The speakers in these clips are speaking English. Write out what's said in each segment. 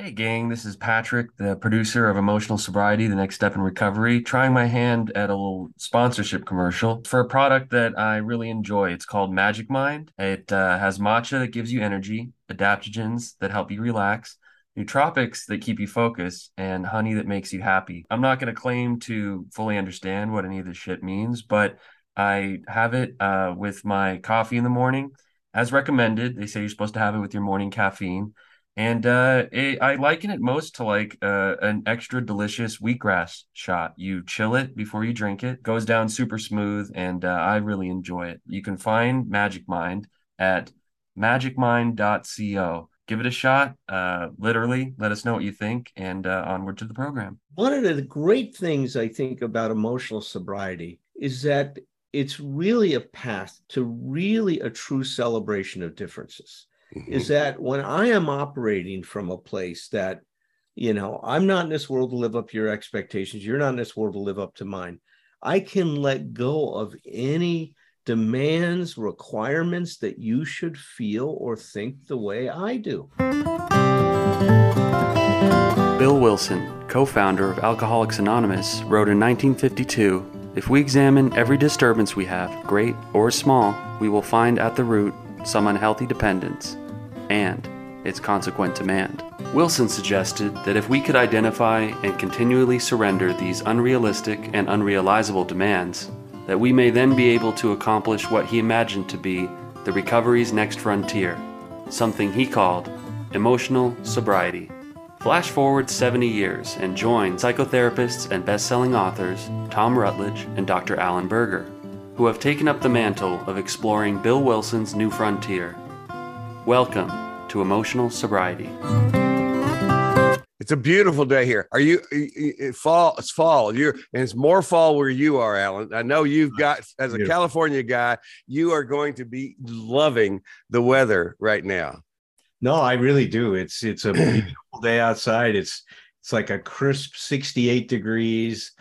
Hey, gang, this is Patrick, the producer of Emotional Sobriety, The Next Step in Recovery, trying my hand at a little sponsorship commercial for a product that I really enjoy. It's called Magic Mind. It uh, has matcha that gives you energy, adaptogens that help you relax, nootropics that keep you focused, and honey that makes you happy. I'm not going to claim to fully understand what any of this shit means, but I have it uh, with my coffee in the morning. As recommended, they say you're supposed to have it with your morning caffeine. And uh, it, I liken it most to like uh, an extra delicious wheatgrass shot. You chill it before you drink it, goes down super smooth, and uh, I really enjoy it. You can find Magic Mind at magicmind.co. Give it a shot. Uh, literally, let us know what you think, and uh, onward to the program. One of the great things I think about emotional sobriety is that it's really a path to really a true celebration of differences mm-hmm. is that when I am operating from a place that, you know, I'm not in this world to live up to your expectations, you're not in this world to live up to mine. I can let go of any demands, requirements that you should feel or think the way I do. Bill Wilson, co founder of Alcoholics Anonymous, wrote in 1952 If we examine every disturbance we have, great or small, we will find at the root some unhealthy dependence, and its consequent demand. Wilson suggested that if we could identify and continually surrender these unrealistic and unrealizable demands, that we may then be able to accomplish what he imagined to be the recovery's next frontier, something he called emotional sobriety. Flash forward 70 years and join psychotherapists and best-selling authors Tom Rutledge and Dr. Alan Berger who have taken up the mantle of exploring Bill Wilson's new frontier. Welcome to Emotional Sobriety. It's a beautiful day here. Are you it fall? It's fall. You're and it's more fall where you are, Alan. I know you've got as a California guy, you are going to be loving the weather right now. No, I really do. It's it's a beautiful day outside. It's it's like a crisp 68 degrees.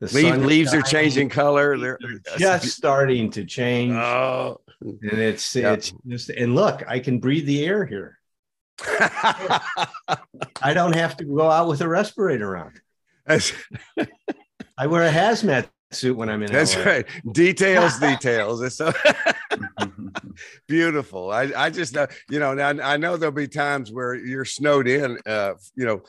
The Leaf, leaves are changing color. They're just starting to change. Oh, and it's it's just and look, I can breathe the air here. I don't have to go out with a respirator on. I wear a hazmat suit when I'm in. That's LA. right. Details, details. It's so beautiful. I, I just know, you know, now I know there'll be times where you're snowed in. Uh, you know,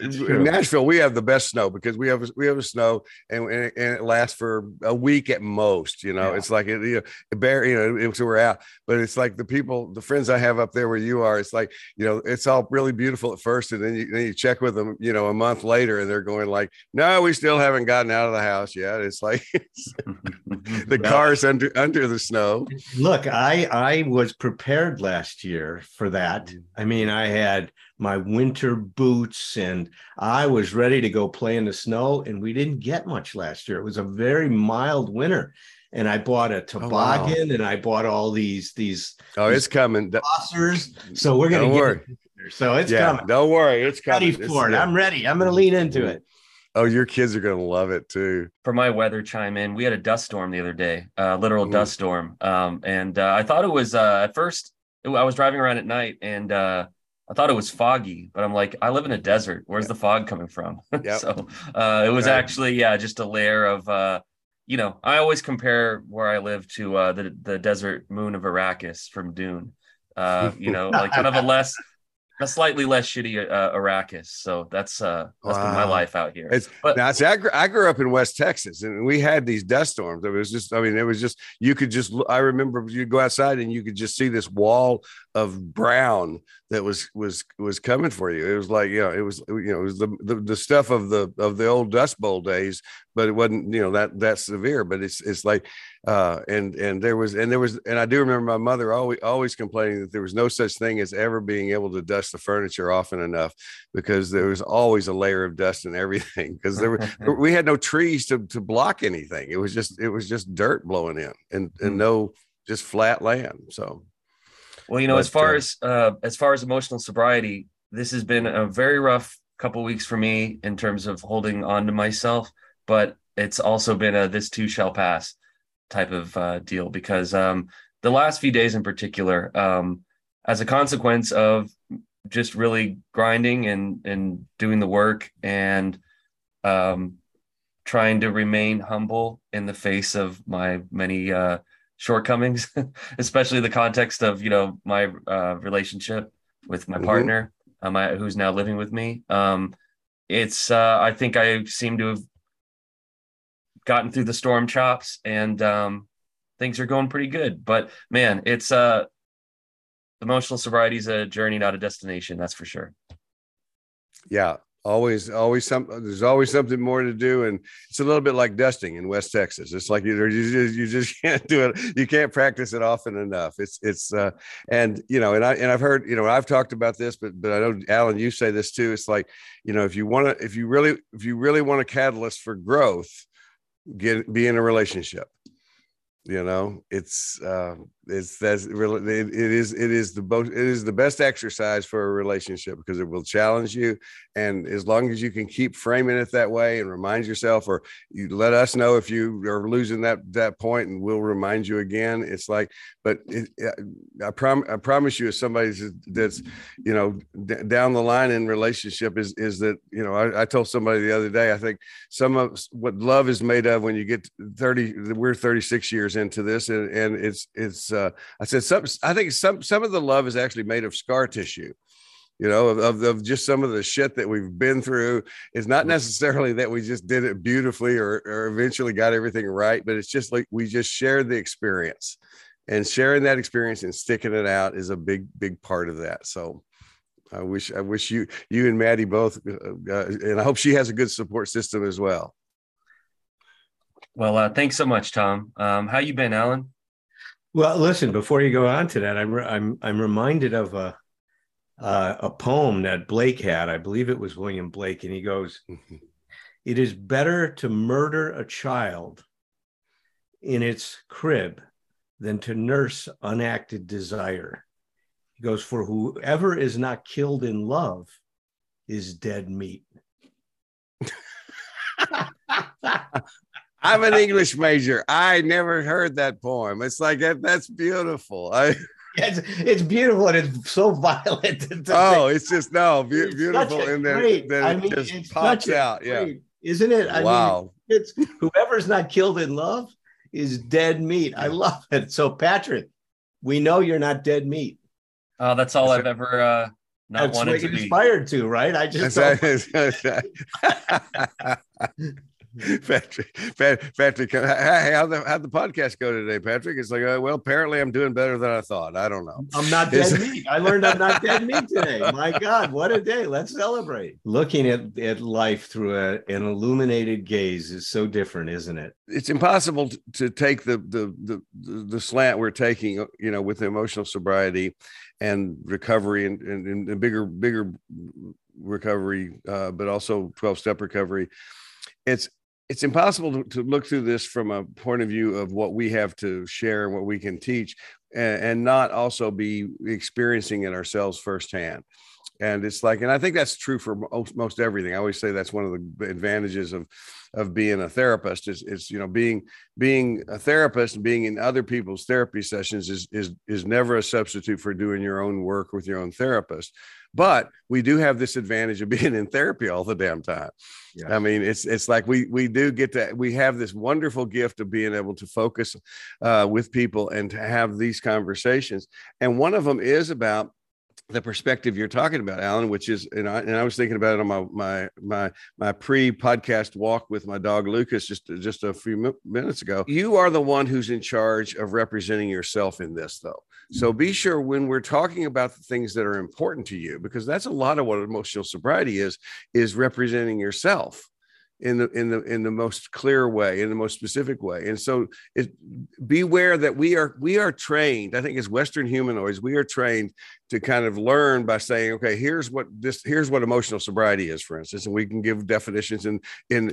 in Nashville, we have the best snow because we have we have a snow and, and, it lasts for a week at most. You know, yeah. it's like it, you know, it bear, you know, so we're out. But it's like the people, the friends I have up there where you are, it's like you know, it's all really beautiful at first, and then you then you check with them, you know, a month later, and they're going like, "No, we still haven't gotten out of the house yet." It's like it's, the car's under under the snow. Look, I I was prepared last year for that. Mm. I mean, I had my winter boots and I was ready to go play in the snow. And we didn't get much last year. It was a very mild winter. And I bought a toboggan oh, wow. and I bought all these these oh these it's coming tossers. So we're gonna worry. It. So it's yeah, coming. Don't worry, it's coming. Ready for it's, it. I'm ready. I'm gonna lean into it. Oh, your kids are gonna love it too. For my weather chime in, we had a dust storm the other day, uh, literal Ooh. dust storm. Um, and uh, I thought it was uh, at first I was driving around at night and uh, I thought it was foggy, but I'm like, I live in a desert. Where's the fog coming from? Yep. so uh, it was right. actually, yeah, just a layer of, uh, you know, I always compare where I live to uh, the the desert moon of Arrakis from Dune. Uh, you know, like kind of a less a slightly less shitty uh, Arrakis. So that's uh that's wow. been my life out here. It's, but now, see, I, grew, I grew up in West Texas, and we had these dust storms. It was just, I mean, it was just you could just. I remember you go outside and you could just see this wall of brown that was was was coming for you. It was like you know, it was you know, it was the, the, the stuff of the of the old Dust Bowl days, but it wasn't you know that that severe. But it's it's like uh, and and there was and there was and I do remember my mother always always complaining that there was no such thing as ever being able to dust the furniture often enough because there was always a layer of dust and everything because there were we had no trees to to block anything. It was just it was just dirt blowing in and and hmm. no just flat land. So well, you know, but, as far uh, as uh, as far as emotional sobriety, this has been a very rough couple weeks for me in terms of holding on to myself, but it's also been a this too shall pass type of uh, deal because um, the last few days in particular, um, as a consequence of just really grinding and and doing the work and um, trying to remain humble in the face of my many uh, shortcomings, especially the context of you know my uh, relationship with my mm-hmm. partner, uh, my, who's now living with me. Um, it's uh, I think I seem to have gotten through the storm chops and um, things are going pretty good. But man, it's uh, emotional sobriety is a journey, not a destination. That's for sure. Yeah, always always some there's always something more to do. And it's a little bit like dusting in west texas. It's like you, you just you just can't do it. You can't practice it often enough. It's it's uh and you know and i and i've heard you know i've talked about this but but i know alan you say this too. It's like you know if you want to if you really if you really want a catalyst for growth get be in a relationship you know? It's uh it's that's really it, it is it is the most it is the best exercise for a relationship because it will challenge you. And as long as you can keep framing it that way and remind yourself or you let us know if you are losing that that point and we'll remind you again it's like but it, i prom i promise you as somebody that's you know d- down the line in relationship is is that you know I, I told somebody the other day i think some of what love is made of when you get 30 we're 36 years into this and, and it's it's uh, I said some. I think some some of the love is actually made of scar tissue. You know, of, of, of just some of the shit that we've been through. It's not necessarily that we just did it beautifully or, or eventually got everything right, but it's just like we just shared the experience, and sharing that experience and sticking it out is a big big part of that. So. I wish I wish you you and Maddie both, uh, uh, and I hope she has a good support system as well. Well, uh, thanks so much, Tom. Um, how you been, Alan? Well, listen. Before you go on to that, I'm I'm I'm reminded of a uh, a poem that Blake had. I believe it was William Blake, and he goes, mm-hmm. "It is better to murder a child in its crib than to nurse unacted desire." He goes, "For whoever is not killed in love is dead meat." I'm an English major. I never heard that poem. It's like that, that's beautiful. I it's, it's beautiful and it's so violent. oh, it's just no be- it's beautiful in there that I mean, it just pops out. Great, yeah, isn't it? I wow. Mean, it's whoever's not killed in love is dead meat. I love it. So Patrick, we know you're not dead meat. Oh, that's all I've ever uh not that's wanted to be inspired to, right? I just Patrick, Patrick, hey, how'd the, how'd the podcast go today, Patrick? It's like, uh, well, apparently I'm doing better than I thought. I don't know. I'm not dead meat. I learned I'm not dead meat today. My God, what a day. Let's celebrate. Looking at, at life through a, an illuminated gaze is so different, isn't it? It's impossible to, to take the, the, the, the slant we're taking, you know, with emotional sobriety and recovery and, and, and bigger, bigger recovery, uh, but also 12 step recovery. It's it's impossible to, to, look through this from a point of view of what we have to share and what we can teach and, and, not also be experiencing it ourselves firsthand. And it's like and i think that's true for most, most everything. I always say that's one of the advantages of of being a therapist is, is you know being being a therapist and being in other people's therapy sessions is is is never a substitute for doing your own work with your own therapist. But we do have this advantage of being in therapy all the damn time. Yeah. i mean it's it's like we we do get to we have this wonderful gift of being able to focus uh, with people and to have these conversations. And one of them is about the perspective you're talking about, Alan, which is, and I, and I was thinking about it on my my my my pre-podcast walk with my dog Lucas just just a few minutes ago. You are the one who's in charge of representing yourself in this, though. So be mm-hmm. sure when we're talking about the things that are important to you, because that's a lot of what emotional sobriety is, is representing yourself in the in the in the most clear way in the most specific way and so it beware that we are we are trained i think as western humanoids we are trained to kind of learn by saying, okay, here's what this, here's what emotional sobriety is, for instance, and we can give definitions. And in,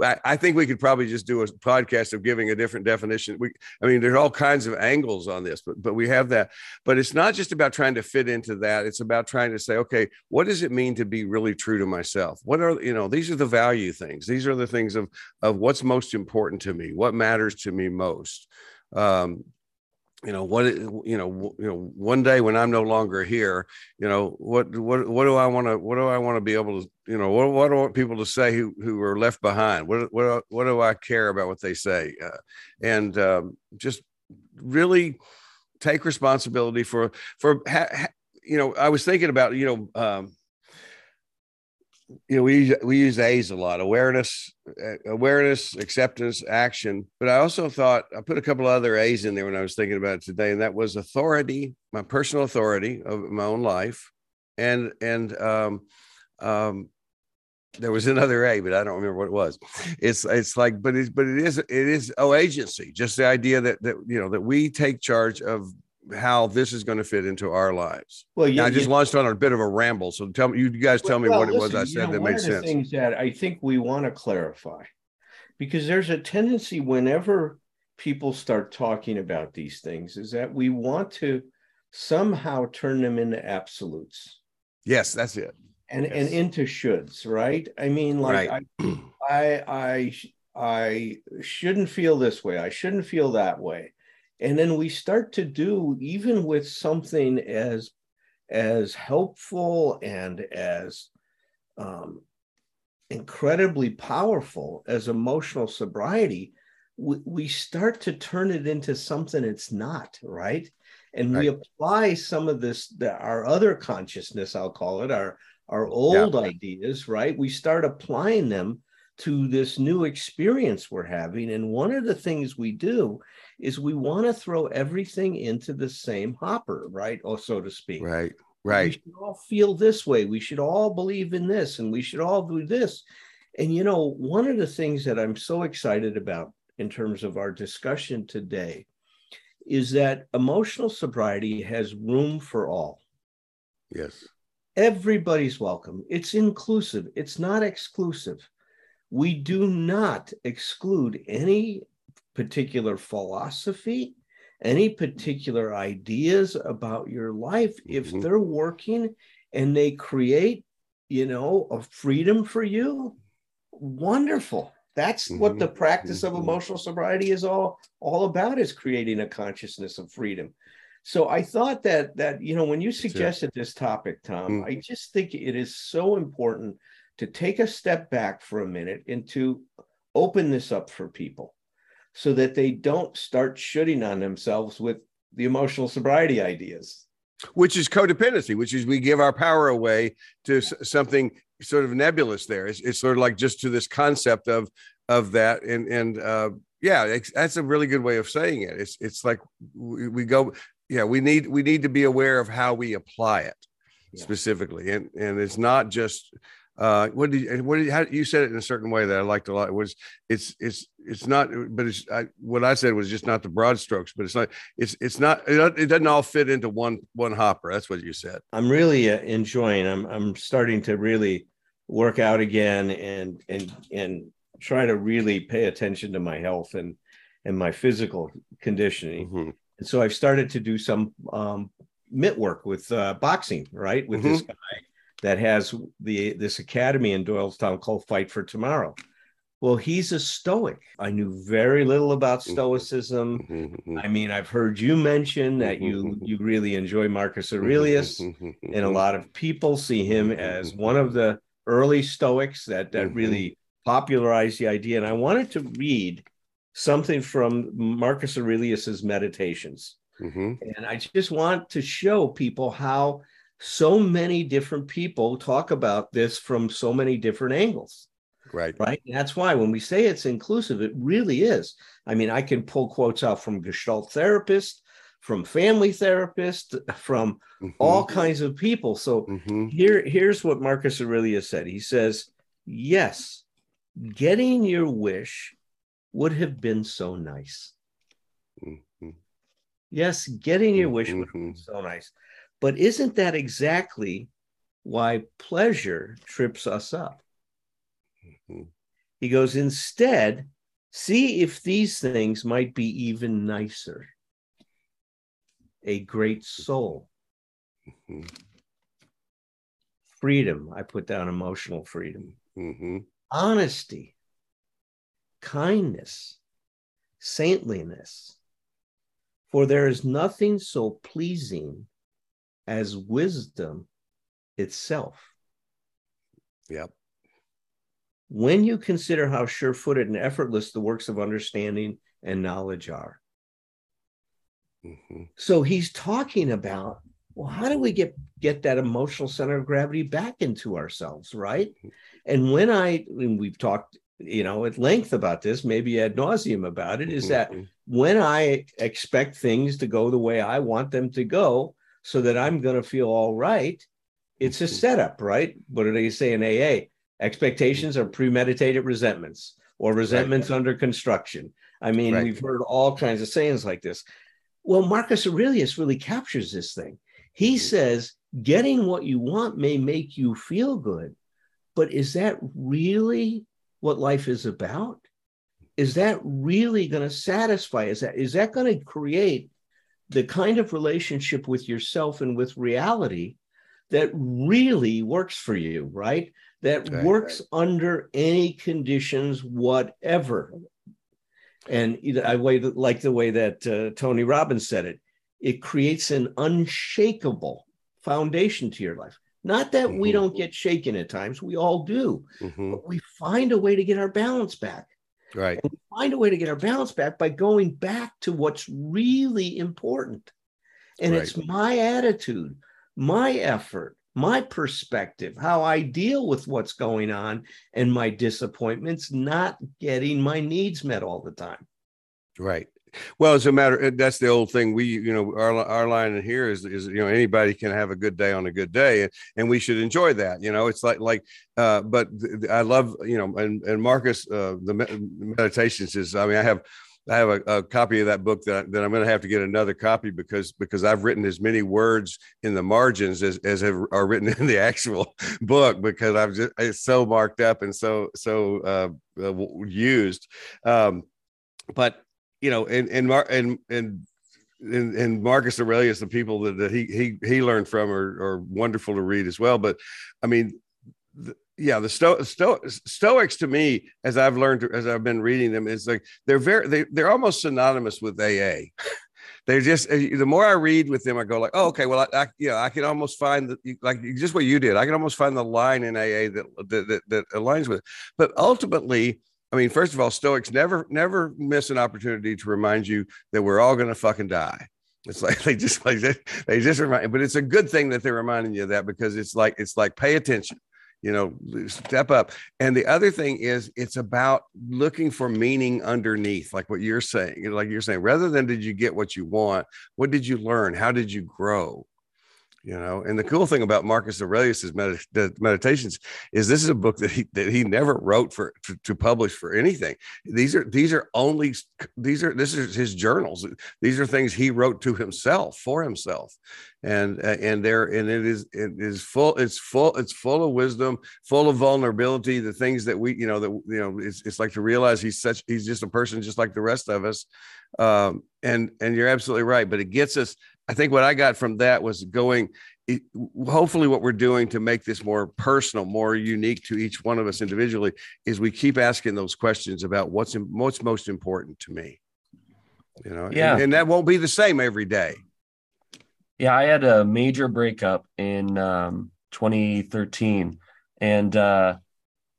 I think we could probably just do a podcast of giving a different definition. We, I mean, there's all kinds of angles on this, but but we have that. But it's not just about trying to fit into that. It's about trying to say, okay, what does it mean to be really true to myself? What are you know? These are the value things. These are the things of of what's most important to me. What matters to me most. Um, you know what you know you know one day when i'm no longer here you know what what what do i want to what do i want to be able to you know what, what do i want people to say who who are left behind what what, what do i care about what they say uh, and um, just really take responsibility for for ha, ha, you know i was thinking about you know um, you know we we use a's a lot awareness uh, awareness acceptance action. But i also thought i put a couple other a's in there when i was thinking about it today and that was authority my personal authority of my own life. And and um um there was another A, but I don't remember what it was. It's it's like, but it's but it is it is oh agency, just the idea that that you know that we take charge of how this is going to fit into our lives. Well, yeah, now, I just you, launched on a bit of a ramble. So tell me, you guys tell well, me what well, it was I said know, that made sense. things that I think we want to clarify, because there's a tendency whenever people start talking about these things, is that we want to somehow turn them into absolutes. Yes, that's it. And yes. and into shoulds, right? I mean, like right. I, I I I shouldn't feel this way. I shouldn't feel that way and then we start to do even with something as as helpful and as um, incredibly powerful as emotional sobriety we, we start to turn it into something it's not right and right. we apply some of this the, our other consciousness i'll call it our our old yeah. ideas right we start applying them to this new experience we're having and one of the things we do is we want to throw everything into the same hopper, right? Or so to speak. Right. Right. We should all feel this way. We should all believe in this and we should all do this. And you know, one of the things that I'm so excited about in terms of our discussion today is that emotional sobriety has room for all. Yes. Everybody's welcome. It's inclusive, it's not exclusive. We do not exclude any particular philosophy, any particular ideas about your life, if mm-hmm. they're working and they create, you know, a freedom for you, wonderful. That's mm-hmm. what the practice of mm-hmm. emotional sobriety is all all about is creating a consciousness of freedom. So I thought that that you know when you suggested this topic, Tom, mm. I just think it is so important to take a step back for a minute and to open this up for people so that they don't start shooting on themselves with the emotional sobriety ideas. Which is codependency which is we give our power away to something sort of nebulous there. It's, it's sort of like just to this concept of of that. And and uh yeah that's a really good way of saying it. It's it's like we, we go yeah we need we need to be aware of how we apply it yeah. specifically. And and it's not just uh, what did you, what did you, how, you said it in a certain way that I liked a lot. It was it's it's it's not, but it's I, what I said was just not the broad strokes, but it's not it's it's not it, doesn't all fit into one one hopper. That's what you said. I'm really uh, enjoying. I'm I'm starting to really work out again and and and try to really pay attention to my health and and my physical conditioning. Mm-hmm. And so I've started to do some um, mitt work with uh, boxing, right, with mm-hmm. this guy that has the this academy in Doylestown called Fight for Tomorrow. Well, he's a Stoic. I knew very little about mm-hmm. Stoicism. Mm-hmm. I mean, I've heard you mention that you mm-hmm. you really enjoy Marcus Aurelius, and a lot of people see him as one of the early Stoics that that really popularized the idea. And I wanted to read something from Marcus Aurelius's Meditations, and I just want to show people how so many different people talk about this from so many different angles. Right. Right. And that's why when we say it's inclusive, it really is. I mean, I can pull quotes out from Gestalt therapists, from family therapists, from mm-hmm. all kinds of people. So mm-hmm. here, here's what Marcus Aurelius said. He says, Yes, getting your wish would have been so nice. Mm-hmm. Yes, getting your wish would have been mm-hmm. so nice. But isn't that exactly why pleasure trips us up? Mm-hmm. He goes, instead, see if these things might be even nicer. A great soul. Mm-hmm. Freedom, I put down emotional freedom. Mm-hmm. Honesty, kindness, saintliness, For there is nothing so pleasing as wisdom itself. Yep. When you consider how sure footed and effortless the works of understanding and knowledge are. Mhm. So he's talking about, well, how do we get get that emotional center of gravity back into ourselves, right? And when I, and we've talked, you know, at length about this, maybe ad nauseum about it, is that Mhm. when I expect things to go the way I want them to go, so that I'm going to feel all right, it's a setup, right? What do they say in AA? Expectations are premeditated resentments or resentments under construction. I mean, Right. we've heard all kinds of sayings like this. Well, Marcus Aurelius really captures this thing. He says, getting what you want may make you feel good, but is that really what life is about? Is that really going to satisfy? Is that is that going to create the kind of relationship with yourself and with reality that really works for you, right? That Right, works under any conditions, whatever. And I like the way that uh, Tony Robbins said it. It creates an unshakable foundation to your life. Not that we Mhm. don't get shaken at times, we all do, Mhm. but we find a way to get our balance back. Right. And we find a way to get our balance back by going back to what's really important. And it's my attitude, my effort, my perspective, how I deal with what's going on and my disappointments, not getting my needs met all the time. Right. Well, as a matter, that's the old thing. We, you know, our our line in here is is you know anybody can have a good day on a good day, and, and we should enjoy that. You know, it's like like, uh, but th- I love you know, and and Marcus, uh, the me- meditations is. I mean, I have. I have a, a copy of that book that, that I'm going to have to get another copy because because I've written as many words in the margins as, as have, are written in the actual book because I've just it's so marked up and so so uh, used. Um, but you know, and and Mar- and and and, and Marcus Aurelius, the people that, that he he he learned from are, are wonderful to read as well. But I mean, the, yeah, the Sto- Sto- Stoics to me, as I've learned as I've been reading them, is like they're very they, they're almost synonymous with AA. They're just uh, the more I read with them, I go like, oh, okay, well, I, I yeah, I can almost find the like just what you did. I can almost find the line in AA that that, that, that aligns with. It. But ultimately, I mean, first of all, Stoics never never miss an opportunity to remind you that we're all going to fucking die. It's like they just like they, they just remind, but it's a good thing that they're reminding you of that because it's like it's like pay attention, you know, step up. And the other thing is it's about looking for meaning underneath, like what you're saying, like you're saying, rather than did you get what you want, what did you learn? How did you grow? You know and the cool thing about marcus aurelius's med- meditations is this is a book that he that he never wrote for to, to, publish for anything. These are these are only these are this is his journals. These are things he wrote to himself for himself. And and there and it is it is full it's full it's full of wisdom full of vulnerability the things that we you know that you know it's, it's like to realize he's such he's just a person just like the rest of us. Um and and you're absolutely right but it gets us I think what I got from that was going, hopefully, what we're doing to make this more personal, more unique to each one of us individually is we keep asking those questions about what's in, what's most important to me. You know, Yeah. and, and that won't be the same every day. Yeah, I had a major breakup in um, 2013, and uh,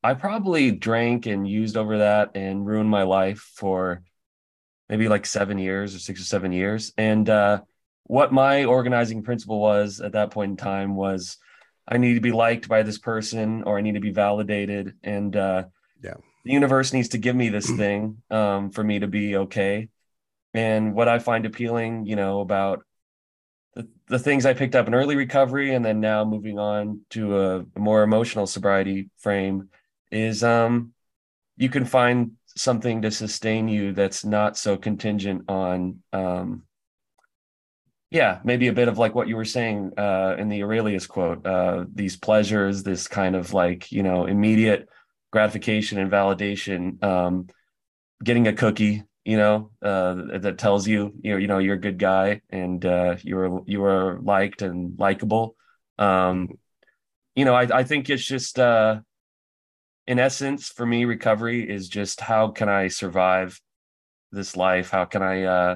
I probably drank and used over that and ruined my life for maybe like seven years or six or seven years. And uh, what my organizing principle was at that point in time was I need to be liked by this person or I need to be validated. And uh, Yeah. the universe needs to give me this thing um, for me to be okay. And what I find appealing, you know, about the, the things I picked up in early recovery and then now moving on to a, a more emotional sobriety frame is um, you can find something to sustain you that's not so contingent on um, yeah maybe a bit of like what you were saying uh, in the aurelius quote uh, these pleasures this kind of like you know immediate gratification and validation um, getting a cookie you know uh, that tells you you know, you know you're a good guy and uh, you're you are liked and likable. Um, you know I, I think it's just uh, in essence for me recovery is just how can i survive this life? How can i uh,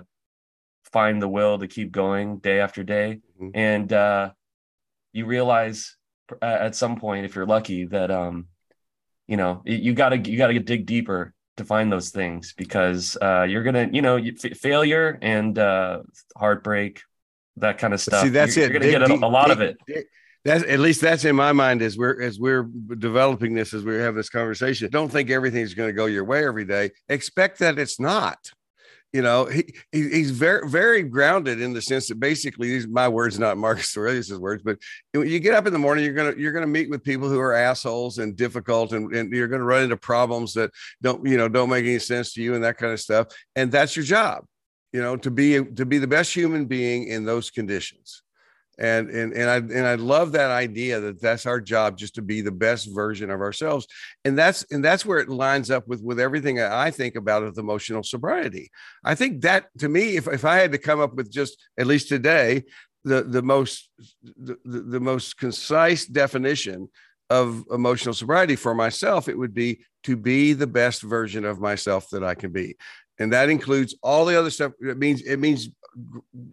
find the will to keep going day after day. Mm-hmm. And uh, you realize uh, at some point, if you're lucky, that um, you know you gotta you gotta dig deeper to find those things because uh, you're gonna you know f- failure and uh, heartbreak, that kind of stuff. See, that's you're, it. You're gonna dig, get a, a lot dig, of it. That's at least that's in my mind as we're as we're developing this as we have this conversation. Don't think everything's going to go your way every day. Expect that it's not you know, he, he, he's very very grounded in the sense that basically these my words, not Marcus Aurelius's words, but you get up in the morning, you're gonna you're gonna meet with people who are assholes and difficult, and, and you're gonna run into problems that don't you know don't make any sense to you and that kind of stuff, and that's your job, you know, to be to be the best human being in those conditions and and and I and I love that idea that that's our job just to be the best version of ourselves. And that's and that's where it lines up with with everything I think about with emotional sobriety. I think that to me if, if I had to come up with just at least today the the most the, the most concise definition of emotional sobriety for myself it would be to be the best version of myself that I can be. And that includes all the other stuff. It means it means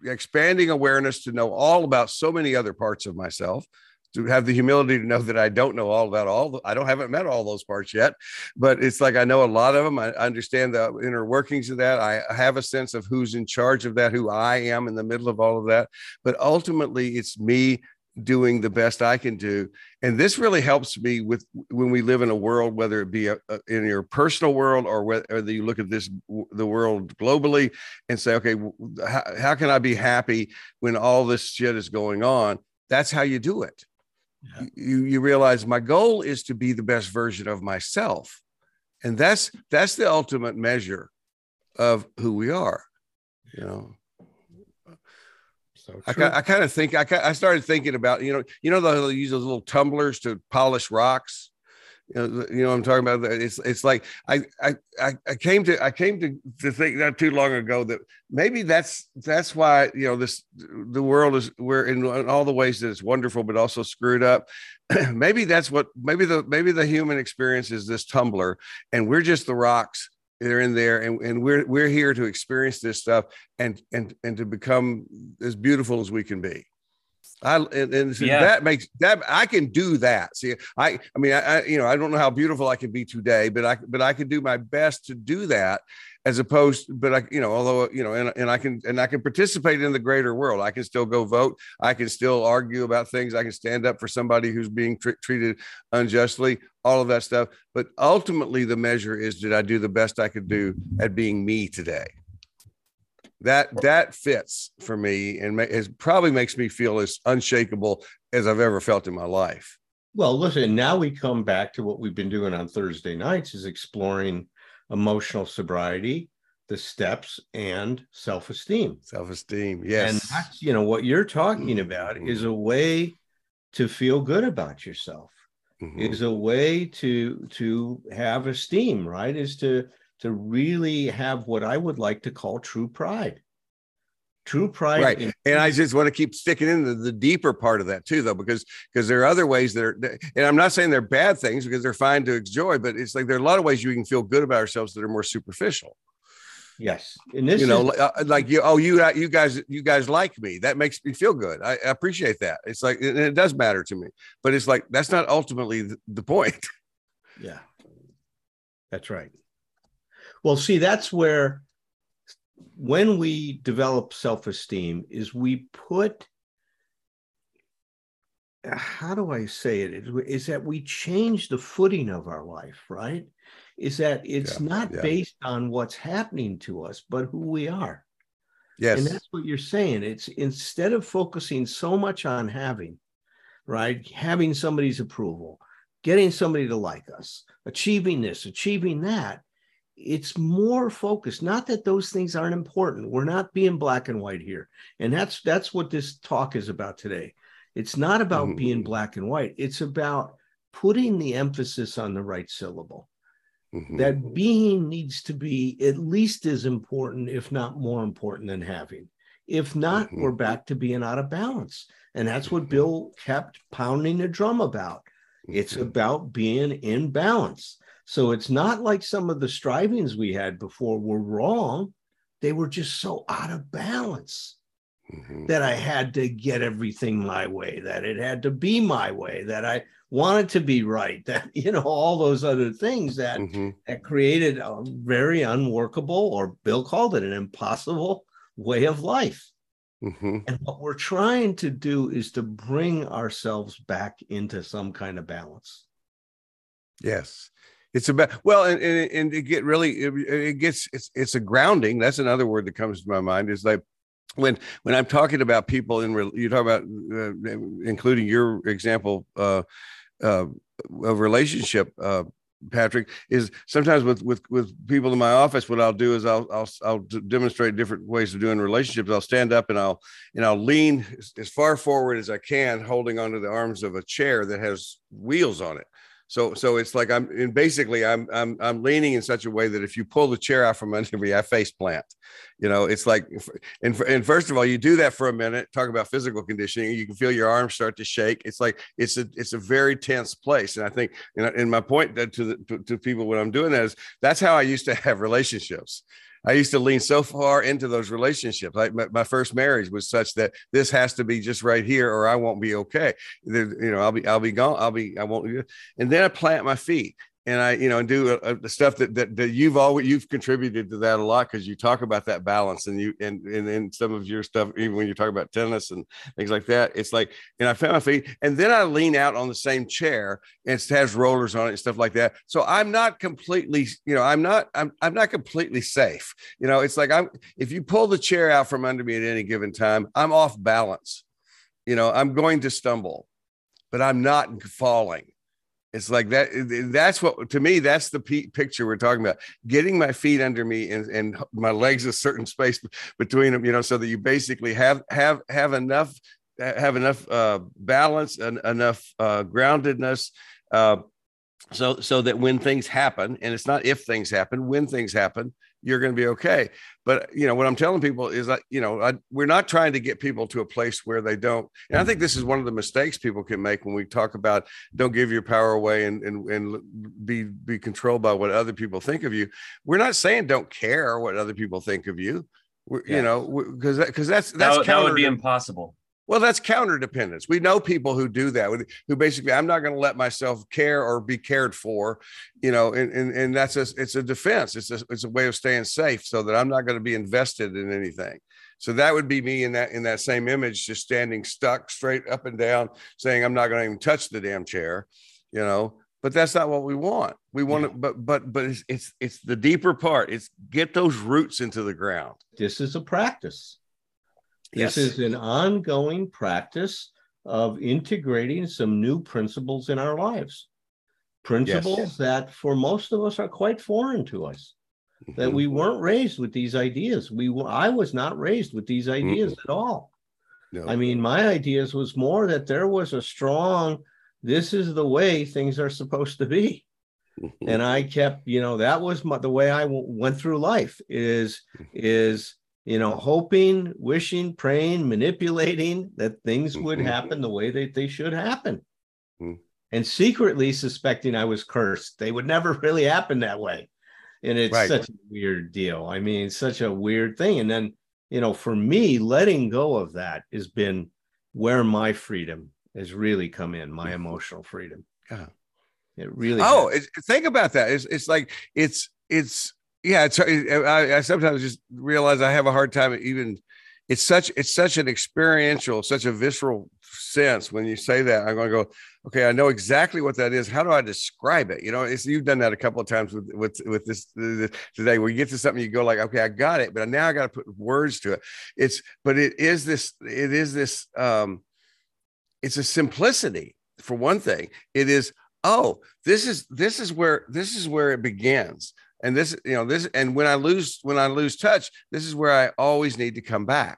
expanding awareness to know all about so many other parts of myself to have the humility to know that I don't know all about all. The, I don't haven't met all those parts yet, but it's like I know a lot of them. I understand the inner workings of that. I have a sense of who's in charge of that, who I am in the middle of all of that. But ultimately, it's me doing the best I can do. And this really helps me with when we live in a world, whether it be a, a, in your personal world or whether you look at this, the world globally and say, okay, how, how can I be happy when all this shit is going on? That's how you do it. Yeah. You, you realize my goal is to be the best version of myself. And that's, that's the ultimate measure of who we are, you know? So I, I kind of think I, I started thinking about you know you know they'll use those little tumblers to polish rocks. You know, you know I'm talking about. It's it's like I I I came to I came to to think not too long ago that maybe that's that's why you know this the world is we're in, in all the ways that it's wonderful but also screwed up. maybe that's what maybe the maybe the human experience is this tumbler and we're just the rocks they're in there and, and we're we're here to experience this stuff and and and to become as beautiful as we can be I and, and so yeah. that makes that I can do that. See, I I mean I, I, you know I don't know how beautiful I can be today, but I but I can do my best to do that as opposed but i you know although you know and, and i can and i can participate in the greater world. I can still go vote. I can still argue about things. I can stand up for somebody who's being tr- treated unjustly all of that stuff. But ultimately the measure is did i do the best i could do at being me today? That that fits for me and it probably makes me feel as unshakable as i've ever felt in my life. Well listen now we come back to what we've been doing on thursday nights is exploring emotional sobriety, the steps, and self esteem. Self esteem, yes. And that's, you know, what you're talking about mm-hmm. is a way to feel good about yourself. Mm-hmm. Is a way to to have esteem, right? Is to to really have what I would like to call true pride true pride right in- and i just want to keep sticking into the deeper part of that too though because because there are other ways that are and i'm not saying they're bad things because they're fine to enjoy but it's like there are a lot of ways you can feel good about ourselves that are more superficial. Yes and this you know is- uh, like you oh you you guys you guys like me. That makes me feel good. I, I appreciate that. It's like and it does matter to me but it's like that's not ultimately the point. Yeah. That's right. Well see that's where when we develop self-esteem is we put how do I say it? Is that we change the footing of our life, right? Is that it's yeah, not yeah. based on what's happening to us, but who we are. Yes. And that's what you're saying. It's instead of focusing so much on having, right? Having somebody's approval, getting somebody to like us, achieving this, achieving that, it's more focused not that those things aren't important we're not being black and white here and that's that's what this talk is about today it's not about mm. being black and white it's about putting the emphasis on the right syllable mm-hmm. that being needs to be at least as important if not more important than having if not mm-hmm. we're back to being out of balance and that's what mm-hmm. bill kept pounding the drum about it's mm-hmm. about being in balance so it's not like some of the strivings we had before were wrong. they were just so out of balance Mhm. that I had to get everything my way, that it had to be my way, that I wanted to be right, that, you know, all those other things that, Mhm. that created a very unworkable, or Bill called it an impossible way of life. Mhm. And what we're trying to do is to bring ourselves back into some kind of balance. Yes. It's about well, and, and and it get really it, it gets it's it's a grounding. That's another word that comes to my mind. Is like when when I'm talking about people in you talk about uh, including your example uh, uh, of relationship, uh, Patrick. Is sometimes with with with people in my office, what I'll do is I'll I'll I'll demonstrate different ways of doing relationships. I'll stand up and I'll and I'll lean as, as far forward as I can, holding onto the arms of a chair that has wheels on it. So so it's like I'm and basically I'm I'm I'm leaning in such a way that if you pull the chair out from under me, I face plant. You know, it's like and and first of all, you do that for a minute. Talk about physical conditioning. You can feel your arms start to shake. It's like it's a it's a very tense place. And I think you know, and my point to the to, to people when I'm doing that is that's how I used to have relationships. I used to lean so far into those relationships. Like my, my, first marriage was such that this has to be just right here, or I won't be okay. You know, I'll be, I'll be gone. I'll be, I won't. And then I plant my feet and I, you know, and do uh, the stuff that, that that you've always you've contributed to that a lot because you talk about that balance and you and and in some of your stuff, even when you talk about tennis and things like that, it's like, and I found my feet, and then I lean out on the same chair and it has rollers on it and stuff like that. So I'm not completely, you know, I'm not, I'm I'm not completely safe. You know, it's like I'm if you pull the chair out from under me at any given time, I'm off balance. You know, I'm going to stumble, but I'm not falling it's like that that's what to me that's the p- picture we're talking about. Getting my feet under me and, and my legs a certain space between them you know so that you basically have have have enough have enough uh, balance and enough uh, groundedness uh, so so that when things happen and it's not if things happen when things happen you're going to be okay. But you know what i'm telling people is that you know I, we're not trying to get people to a place where they don't and i think this is one of the mistakes people can make when we talk about don't give your power away and and, and be be controlled by what other people think of you. We're not saying don't care what other people think of you. We're, yes. you know because because that's that's that, that would be impossible well, that's counter dependence. We know people who do that, who basically, I'm not going to let myself care or be cared for, you know, and, and, and that's a, it's a defense. It's a, it's a way of staying safe so that I'm not going to be invested in anything. So that would be me in that, in that same image, just standing stuck straight up and down saying, I'm not going to even touch the damn chair, you know, but that's not what we want. We want yeah. to, but, but, but it's, it's, it's the deeper part. It's get those roots into the ground. This is a practice. This yes. is an ongoing practice of integrating some new principles in our lives. Principles yes. that for most of us are quite foreign to us. Mm-hmm. That we weren't raised with these ideas. We I was not raised with these ideas mm-hmm. at all. No. I mean, my ideas was more that there was a strong, this is the way things are supposed to be. Mm-hmm. And I kept, you know, that was my, the way I w- went through life is, is you know, hoping, wishing, praying, manipulating that things would Mm-hmm. happen the way that they should happen. And secretly suspecting I was cursed. They would never really happen that way. And it's Right. such a weird deal. I mean, such a weird thing. And then, you know, for me, letting go of that has been where my freedom has really come in, my emotional freedom. Yeah. It really Oh, it, think about that. It's, it's like, it's, it's, yeah, it's, I, I sometimes just realize I have a hard time even, it's such, it's such an experiential, such a visceral sense when you say that. I'm going to go, okay, I know exactly what that is. How do I describe it? You know, it's, you've done that a couple of times with, with, with this, this today, where you get to something, you go like, okay, I got it, but now I got to put words to it. It's, but it is this, it is this, um, it's a simplicity for one thing. It is, oh, this is, this is where, this is where it begins and this you know this and when i lose when i lose touch this is where i always need to come back.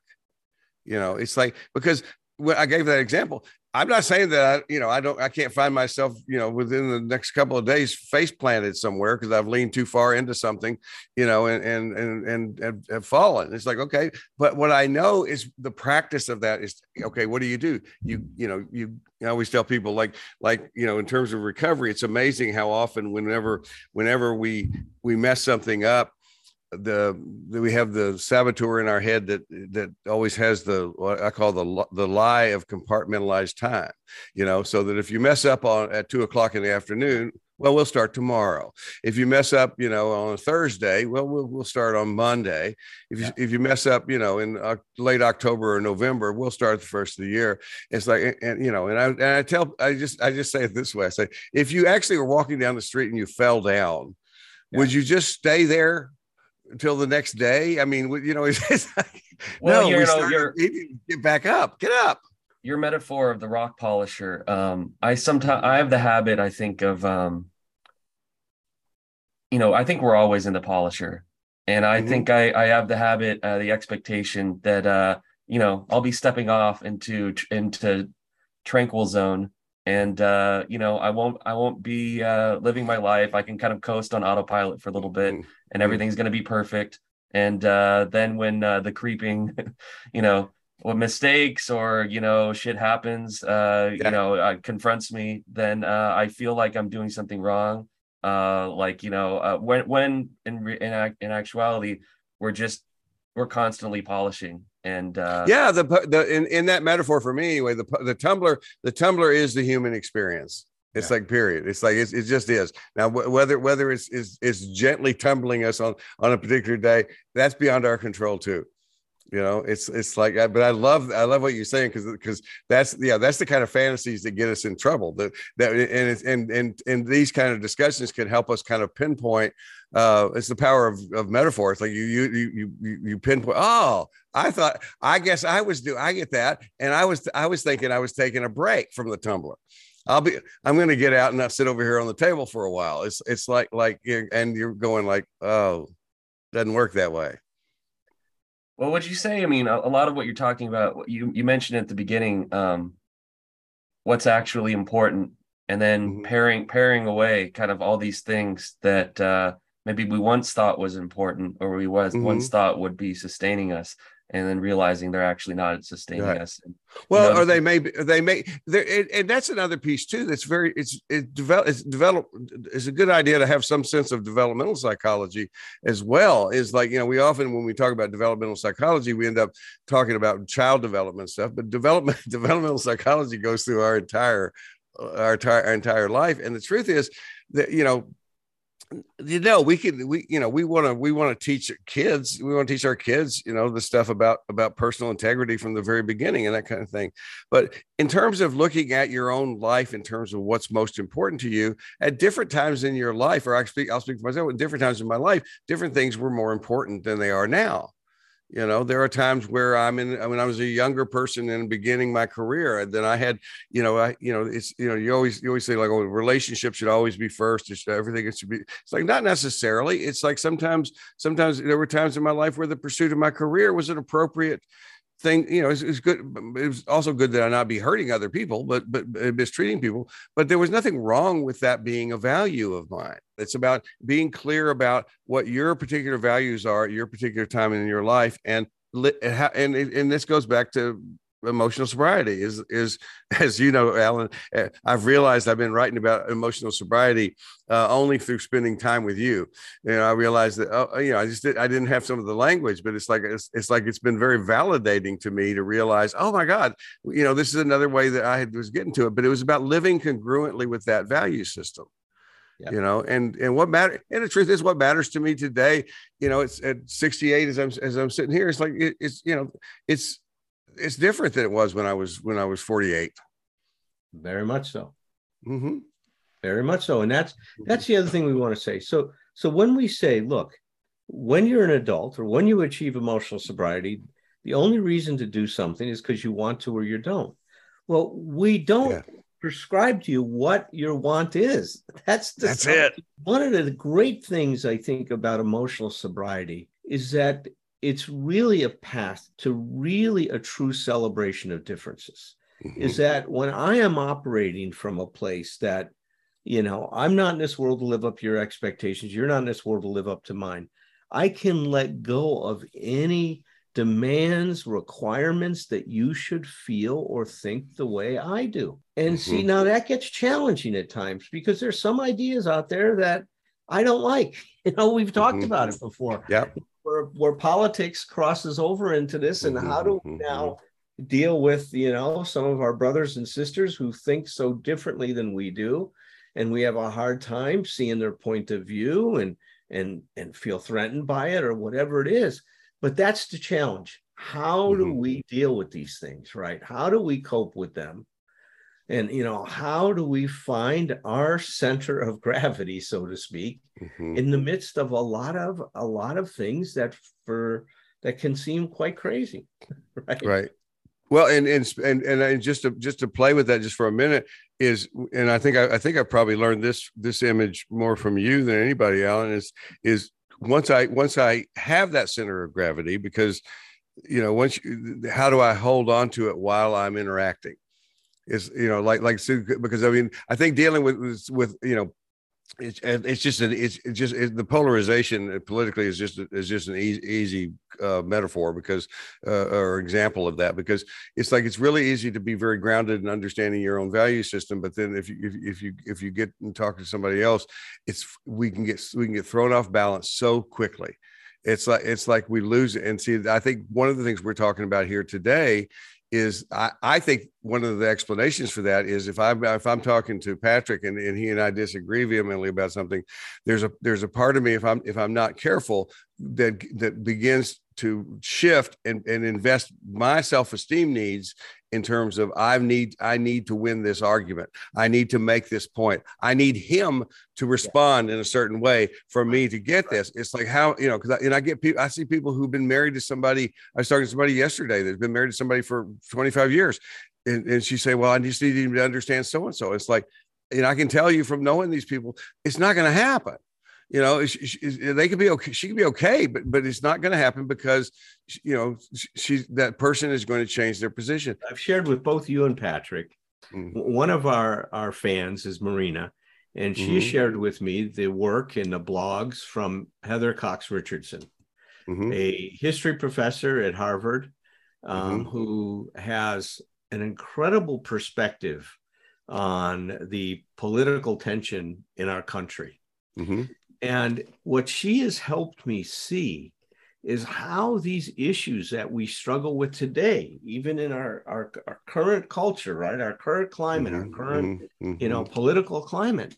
You know it's like because when i gave that example i'm not saying that I, you know i don't i can't find myself you know within the next couple of days face planted somewhere because i've leaned too far into something you know and and and and have, have fallen. It's like okay but what i know is the practice of that is okay what do you do? You you know you always tell people like like you know in terms of recovery it's amazing how often whenever whenever we we mess something up the, the we have the saboteur in our head that that always has the what I call the the lie of compartmentalized time. You know, so that if you mess up on at two o'clock in the afternoon, well, we'll start tomorrow. If you mess up, you know, on a Thursday, well, we'll, we'll start on Monday. If you, yeah. if you mess up, you know, in uh, late October or November, we'll start the first of the year. It's like, and, you know, and I, and I tell, I just, I just say it this way. I say, if you actually were walking down the street and you fell down, yeah. would you just stay there until the next day? I mean, you know, it's, like, well, no, we know, get back up, get up your metaphor of the rock polisher um i sometimes i have the habit i think of um you know i think we're always in the polisher and i mm-hmm. think i i have the habit uh, the expectation that uh you know i'll be stepping off into into tranquil zone and uh you know i won't i won't be uh living my life. I can kind of coast on autopilot for a little bit mm-hmm. and everything's going to be perfect. And uh then when uh the creeping you know what mistakes or you know shit happens uh yeah. you know uh, confronts me then uh i feel like i'm doing something wrong. Uh like you know uh, when when in in, in actuality we're just we're constantly polishing and uh yeah the the in, in that metaphor for me anyway the the tumbler the tumbler is the human experience it's yeah. like period. It's like it's, it just is. Now whether whether it's is it's gently tumbling us on on a particular day, that's beyond our control too you know it's it's like but i love i love what you're saying because because that's yeah that's the kind of fantasies that get us in trouble that that and it's and and and these kind of discussions can help us kind of pinpoint uh it's the power of, of metaphor it's like you you you you, you pinpoint oh i thought i guess i was do i get that and i was i was thinking i was taking a break from the tumbler I'll be I'm going to get out and not sit over here on the table for a while. It's it's like like and you're going like, "Oh, doesn't work that way." Well, what would you say? I mean, a, a, lot of what you're talking about, you you mentioned at the beginning, um, what's actually important, and then mm-hmm. paring paring away kind of all these things that uh, maybe we once thought was important, or we was mm-hmm. once thought would be sustaining us, and then realizing they're actually not sustaining right. us. And, well, know, or they may be, they may and, and that's another piece too. That's very it's it develop it's develop it's a good idea to have some sense of developmental psychology as well. Is like you know we often when we talk about developmental psychology we end up talking about child development stuff, but development developmental psychology goes through our entire our entire our entire life. And the truth is that you know you know we can we you know we want to we want to teach kids we want to teach our kids you know the stuff about about personal integrity from the very beginning and that kind of thing. But in terms of looking at your own life in terms of what's most important to you at different times in your life or i speak i'll speak for myself at different times in my life different things were more important than they are now you know there are times where i'm in when i was a younger person and beginning my career and then i had you know i you know it's you know you always you always say like oh relationships should always be first. It's everything it should be it's like not necessarily. It's like sometimes sometimes there were times in my life where the pursuit of my career was an appropriate thing you know it's, it's good it was also good that i not be hurting other people but but mistreating people. But there was nothing wrong with that being a value of mine. It's about being clear about what your particular values are at your particular time in your life and and and this goes back to emotional sobriety is is as you know alan eh, i've realized i've been writing about emotional sobriety uh, only through spending time with you. You know i realized that oh, you know i just did, i didn't have some of the language but it's like it's, it's like it's been very validating to me to realize oh my god you know this is another way that i was getting to it. But it was about living congruently with that value system. Yep. you know and and what matter and the truth is what matters to me today you know it's at 68 as i'm as i'm sitting here it's like it, it's you know it's it's different than it was when I was when I was 48. Very much so. Mm-hmm. Very much so. And that's that's the other thing we want to say. So so when we say, look, when you're an adult or when you achieve emotional sobriety, the only reason to do something is because you want to or you don't. Well, we don't yeah. prescribe to you what your want is. That's the, that's it. One of the great things I think about emotional sobriety is that it's really a path to really a true celebration of differences. Mm-hmm. Is that when I am operating from a place that, you know, I'm not in this world to live up to your expectations, you're not in this world to live up to mine. I can let go of any demands, requirements that you should feel or think the way I do. And mm-hmm. see, now that gets challenging at times because there's some ideas out there that I don't like. You know, we've talked mm-hmm. about it before. Yeah. Where, where politics crosses over into this, and mm-hmm. how do we mm-hmm. now deal with you know some of our brothers and sisters who think so differently than we do, and we have a hard time seeing their point of view and and and feel threatened by it or whatever it is. But that's the challenge. How mm-hmm. do we deal with these things, right? How do we cope with them? and you know how do we find our center of gravity so to speak mm-hmm. in the midst of a lot of a lot of things that for that can seem quite crazy right? Right. Well and and and, and just to just to play with that just for a minute is and i think I, I think i probably learned this this image more from you than anybody alan is is once i once i have that center of gravity because you know once you, how do i hold on to it while i'm interacting? Is you know like like because I mean I think dealing with with you know it's it's just an it's, just it, the polarization politically is just is just an easy, easy uh, metaphor because uh, or example of that because it's like it's really easy to be very grounded in understanding your own value system but then if you if, if you if you get and talk to somebody else it's we can get we can get thrown off balance so quickly. It's like it's like we lose it and see i think one of the things we're talking about here today is I, I think one of the explanations for that is if I'm if I'm talking to Patrick and, and he and I disagree vehemently about something, there's a there's a part of me if I'm if I'm not careful that that begins to shift and, and invest my self-esteem needs in terms of I need I need to win this argument. I need to make this point. I need him to respond in a certain way for me to get this. It's like how you know because and I get people I see people who've been married to somebody. I was talking to somebody yesterday that's been married to somebody for 25 years, and, and she say, "Well, I just need him to understand so and so." It's like, and I can tell you from knowing these people, it's not going to happen you know they could be okay she could be okay but but it's not going to happen because you know she's that person is going to change their position i've shared with both you and patrick mm-hmm. one of our our fans is marina and she mm-hmm. shared with me the work and the blogs from heather cox richardson mm-hmm. a history professor at harvard um, mm-hmm. who has an incredible perspective on the political tension in our country Mm-hmm. And what she has helped me see is how these issues that we struggle with today, even in our, our, our current culture, right? Our current climate, mm-hmm, our current, mm-hmm. you know, mm-hmm. political climate,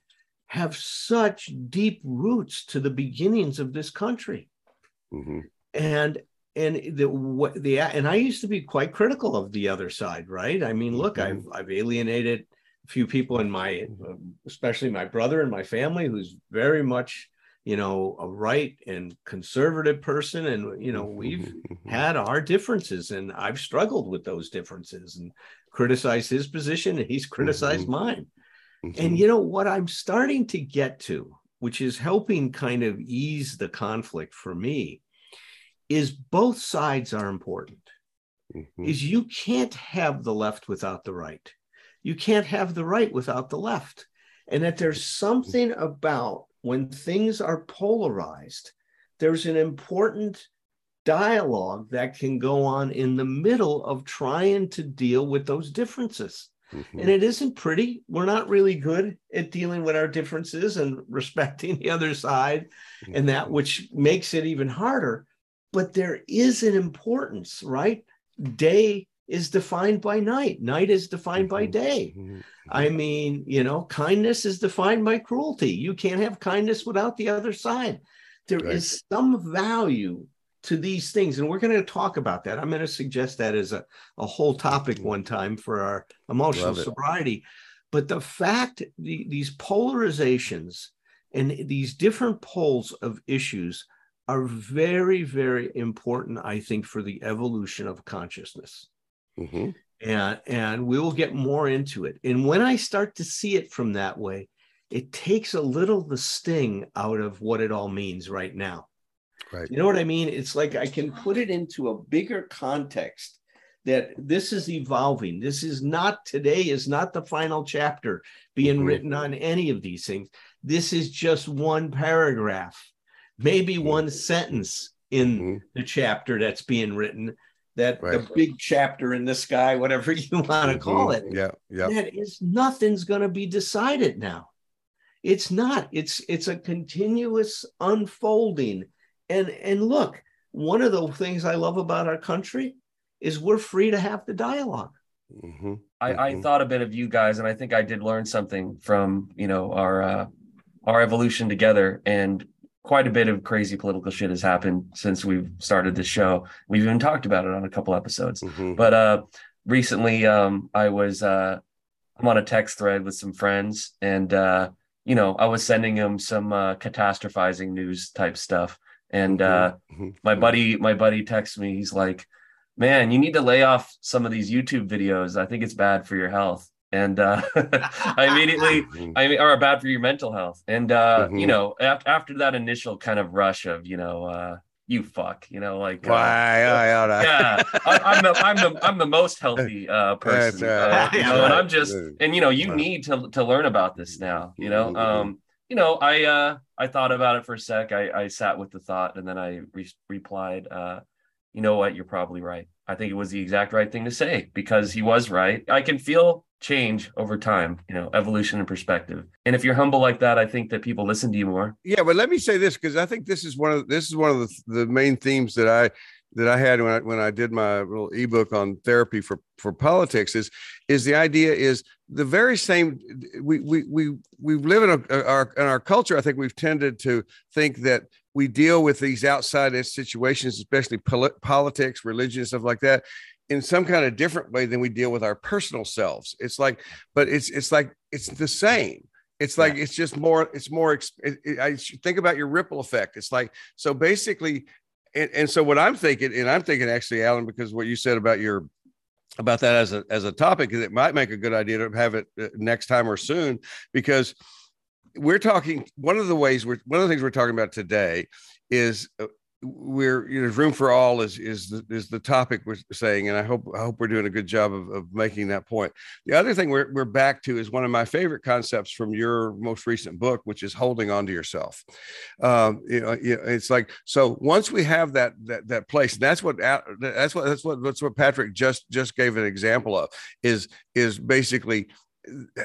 have such deep roots to the beginnings of this country. Mm-hmm. And and the what the and I used to be quite critical of the other side, right? I mean, look, mm-hmm. I've I've alienated few people in my, especially my brother and my family, who's very much you know, a right and conservative person. And, you know, we've had our differences and I've struggled with those differences and criticized his position and he's criticized mm-hmm. mine. Mm-hmm. And, you know, what I'm starting to get to, which is helping kind of ease the conflict for me, is both sides are important. Mm-hmm. Is you can't have the left without the right. You can't have the right without the left. And that there's something about when things are polarized, there's an important dialogue that can go on in the middle of trying to deal with those differences. Mm-hmm. And it isn't pretty. We're not really good at dealing with our differences and respecting the other side, mm-hmm. and that which makes it even harder. But there is an importance, right? Day is defined by night, night is defined by mm-hmm. day. Mm-hmm. I mean, you know, kindness is defined by cruelty. You can't have kindness without the other side. There right. is some value to these things. And we're going to talk about that. I'm going to suggest that as a, a whole topic one time for our emotional sobriety. But the fact, the, these polarizations and these different poles of issues are very, very important, I think, for the evolution of consciousness. Mm-hmm. And, and we will get more into it. And when I start to see it from that way, it takes a little the sting out of what it all means right now. Right. You know what I mean? It's like I can put it into a bigger context that this is evolving. This is not today is not the final chapter being mm-hmm. written on any of these things. This is just one paragraph, maybe mm-hmm. one sentence in mm-hmm. the chapter that's being written that right. the big chapter in the sky, whatever you want to mm-hmm. call it. Yeah, yeah. That is nothing's going to be decided now. It's not. It's it's a continuous unfolding. And and look, one of the things I love about our country is we're free to have the dialog mm-hmm. I, I mm-hmm. thought a bit of you guys, and I think I did learn something from you know our uh, our evolution together. And quite a bit of crazy political shit has happened since we've started this show. We've even talked about it on a couple episodes. Mm-hmm. But uh, recently, um, I was uh, I'm on a text thread with some friends, and uh, you know I was sending them some uh, catastrophizing news type stuff. And uh, mm-hmm. mm-hmm. my buddy, my buddy texts me. He's like, "Man, you need to lay off some of these YouTube videos. I think it's bad for your health." And uh, I immediately, mm-hmm. I mean, or bad for your mental health. And uh, mm-hmm. you know, after after that initial kind of rush of, you know, uh, you fuck, you know, like uh, why, uh, yeah, I, am the I'm the I'm the most healthy uh, person, uh, you know, and I'm just, and you know, you need to to learn about this now, you know, mm-hmm. um, you know, I uh I thought about it for a sec, I I sat with the thought, and then I re- replied, uh, you know what, you're probably right. I think it was the exact right thing to say because he was right. I can feel change over time, you know, evolution and perspective. And if you're humble like that, I think that people listen to you more. Yeah, but let me say this because I think this is one of this is one of the, the main themes that I that I had when I when I did my little ebook on therapy for for politics is is the idea is the very same we we we we live in a, our in our culture I think we've tended to think that we deal with these outside situations especially politics religion stuff like that in some kind of different way than we deal with our personal selves. It's like but it's it's like it's the same. It's like yeah. it's just more it's more it, it, i think about your ripple effect. It's like so basically and, and so what i'm thinking and i'm thinking actually alan because what you said about your about that as a as a topic it might make a good idea to have it uh, next time or soon because we're talking one of the ways we're one of the things we're talking about today is uh, we're you know room for all is is the, is the topic we're saying and i hope i hope we're doing a good job of, of making that point. The other thing we're, we're back to is one of my favorite concepts from your most recent book which is holding on to yourself. Um, you know, it's like so once we have that that that place that's what that's what that's what that's what patrick just just gave an example of is is basically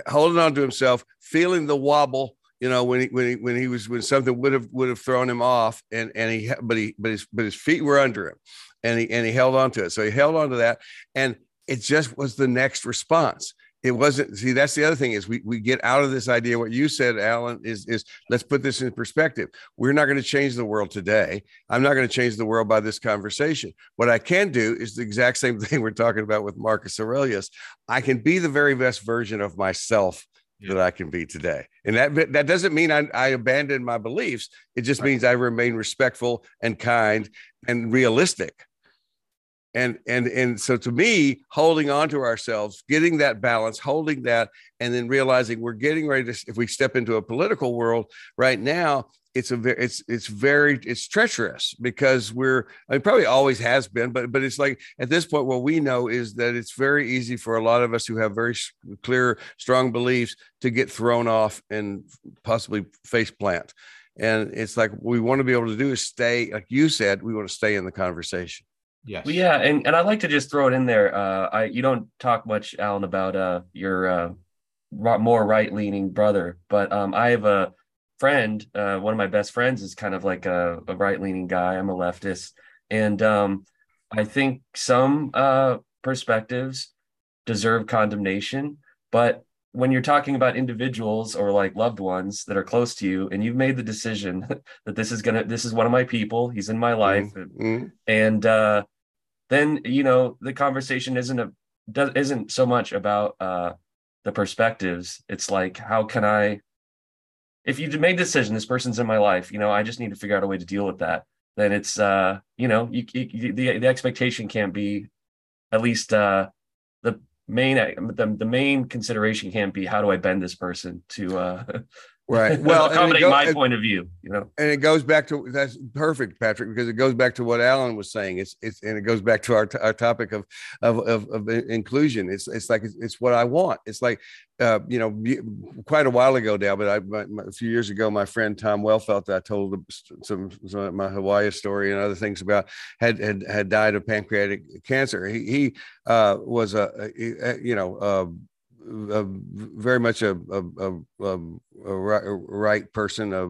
holding on to himself feeling the wobble you know when he when he when he was when something would have would have thrown him off and and he but he but his but his feet were under him and he and he held on to it. So he held on to that and it just was the next response. It wasn't see that's the other thing is we, we get out of this idea. What you said alan is is let's put this in perspective. We're not going to change the world today. I'm not going to change the world by this conversation. What i can do is the exact same thing we're talking about with marcus aurelius. I can be the very best version of myself that I can be today. And that that doesn't mean I, I abandon my beliefs. It just right. means I remain respectful and kind and realistic. And and and so to me, holding on to ourselves, getting that balance, holding that, and then realizing we're getting ready to if we step into a political world right now, it's a very it's it's very it's treacherous because we're I mean, probably always has been but but it's like at this point what we know is that it's very easy for a lot of us who have very clear strong beliefs to get thrown off and possibly face plant. And it's like we want to be able to do is stay like you said we want to stay in the conversation. Yes. Well, yeah and and i like to just throw it in there. Uh i you don't talk much alan about uh your uh more right leaning brother but um i have a friend, uh, one of my best friends, is kind of like a, a right leaning guy. I'm a leftist, and um, I think some uh, perspectives deserve condemnation, but when you're talking about individuals or like loved ones that are close to you and you've made the decision that this is gonna this is one of my people he's in my life. Mm-hmm. and uh then you know the conversation isn't a does isn't so much about uh the perspectives. It's like how can i if you made the decision, this person's in my life, you know, I just need to figure out a way to deal with that. Then it's, uh, you know, you, you, the the expectation can't be, at least uh, the main the, the main consideration can't be how do I bend this person to uh, right. Well accommodate go, my point of view you know? and it goes back to that's perfect patrick because it goes back to what alan was saying. It's it's and it goes back to our, our topic of, of of, of inclusion. It's it's like it's, it's what i want. It's like uh, you know, quite a while ago now, but I, my, my, a few years ago, my friend Tom Wellfelt, I told some, some my Hawaii story and other things about had had, had died of pancreatic cancer. He, he uh, was a, a, you know, uh, a very much a, a, a, a right person, a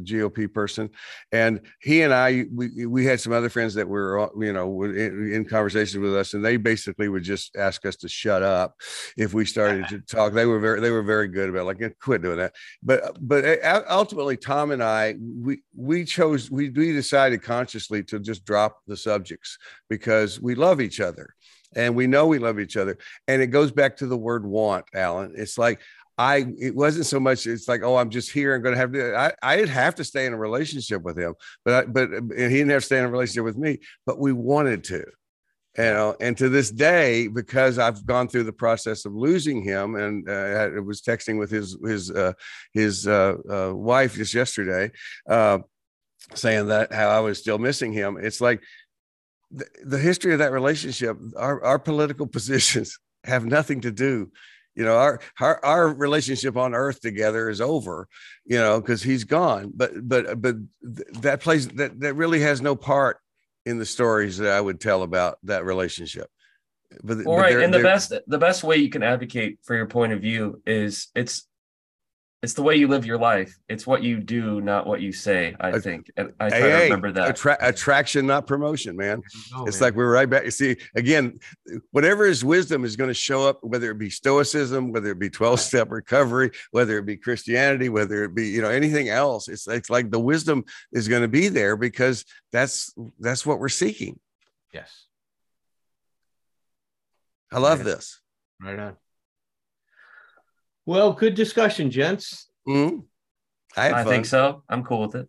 GOP person, and he and I, we we had some other friends that were, you know, in, in conversation with us, and they basically would just ask us to shut up if we started to talk. They were very, they were very good about like, quit doing that. But but uh, ultimately, Tom and I, we we chose, we we decided consciously to just drop the subjects because we love each other and we know we love each other. And it goes back to the word want, Alan. It's like I it wasn't so much it's like oh I'm just here I'm going to have to I I didn't have to stay in a relationship with him but I, but and he didn't have to stay in a relationship with me but we wanted to you know and to this day because I've gone through the process of losing him and uh, I was texting with his his uh, his uh, uh wife just yesterday uh, saying that how I was still missing him it's like the, the history of that relationship, our, our political positions have nothing to do. You know, our, our our relationship on Earth together is over. You know, because he's gone. But but but that plays that that really has no part in the stories that I would tell about that relationship. But, All but right, and the best the best way you can advocate for your point of view is it's it's the way you live your life. It's what you do, not what you say. I think, and I try hey, to remember that. Attra- attraction, not promotion, man. it's man. like we're right back. You see, again, whatever is wisdom is going to show up, whether it be Stoicism, whether it be twelve-step recovery, whether it be Christianity, whether it be you know anything else. It's it's like the wisdom is going to be there because that's that's what we're seeking. Yes. I love right. this. Right on. Well, good discussion, gents. Mm-hmm. I, I think so. I'm cool with it.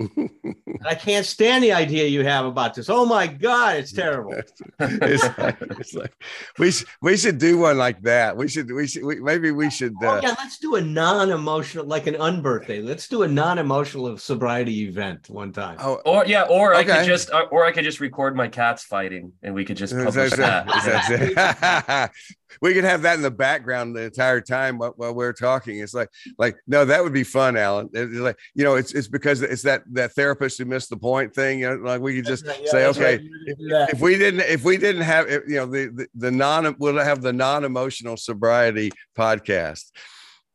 I can't stand the idea you have about this. Oh my God, it's terrible. it's, like, it's like, we should we should do one like that. We should we should we, maybe we should. Uh, oh, yeah, let's do a non-emotional, like an unbirthday. Let's do a non-emotional sobriety event one time. Oh, or yeah, or okay. I could just uh, or I could just record my cats fighting, and we could just publish that. we could have that in the background the entire time while, while, we're talking. It's like, like, no, that would be fun, Alan. It's like, you know, it's it's because it's that that therapist who missed the point thing. You know, like we could just yeah, say, okay, right. if, if, we didn't, if we didn't have, you know, the the, the non, we'll have the non emotional sobriety podcast.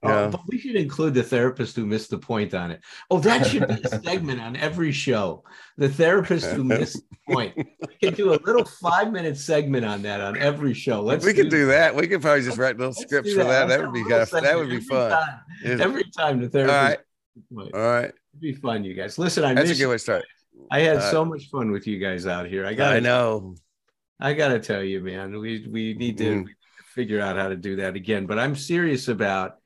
Oh, but we should include the therapist who missed the point on it. Oh, that should be a segment on every show. The therapist who missed the point. We could do a little five minute segment on that on every show. Let's we could do that. We could probably just write little scripts for that. That would be of, that would be fun. Time. Every time the therapist. All right. All right. It'd be fun, you guys. Listen, I that's a good way to start. I had uh, so much fun with you guys out here. I got. I know. I got to tell you, man. We we need to mm. figure out how to do that again. But I'm serious about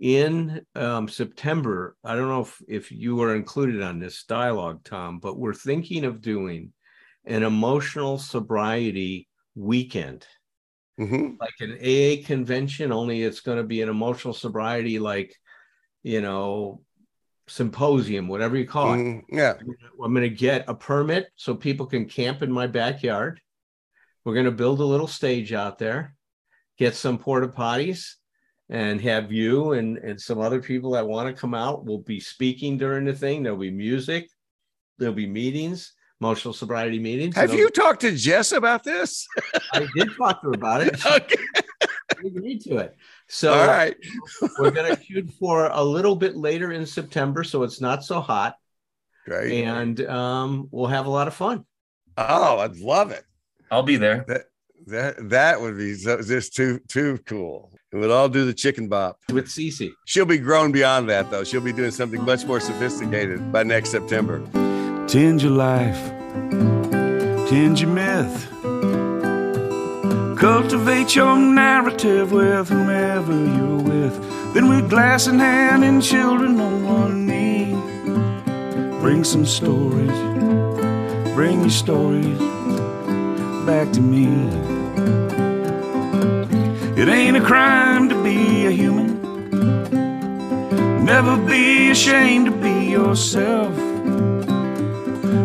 in um, September, I don't know if, if you were included on this dialogue, Tom, but we're thinking of doing an emotional sobriety weekend. Mm-hmm. Like an AA convention, only it's going to be an emotional sobriety, like, you know, symposium, whatever you call it. Mm-hmm. Yeah. I'm going to get a permit so people can camp in my backyard. We're going to build a little stage out there, get some porta potties, and have you and, and some other people that want to come out will be speaking during the thing. There'll be music, there'll be meetings, emotional sobriety meetings. Have you talked to Jess about this? I did talk to her about it. okay. agreed to it. So all right. we're gonna shoot for a little bit later in September, so it's not so hot. Great. And um, we'll have a lot of fun. Oh, I'd love it. I'll be there. That that that would be just too too cool. And we'll all do the chicken bop with Cece. She'll be grown beyond that, though. She'll be doing something much more sophisticated by next September. Tinge your life, tinge your myth. Cultivate your narrative with whomever you're with. Then, with glass in hand and children on one knee, bring some stories, bring your stories back to me. It ain't a crime to be a human. Never be ashamed to be yourself.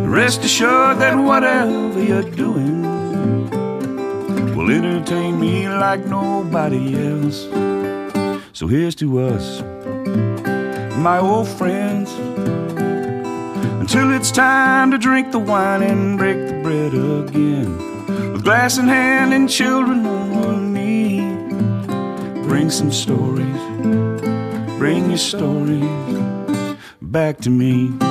Rest assured that whatever you're doing will entertain me like nobody else. So here's to us, my old friends. Until it's time to drink the wine and break the bread again. With glass in hand and children on one bring some stories. Bring your stories back to me.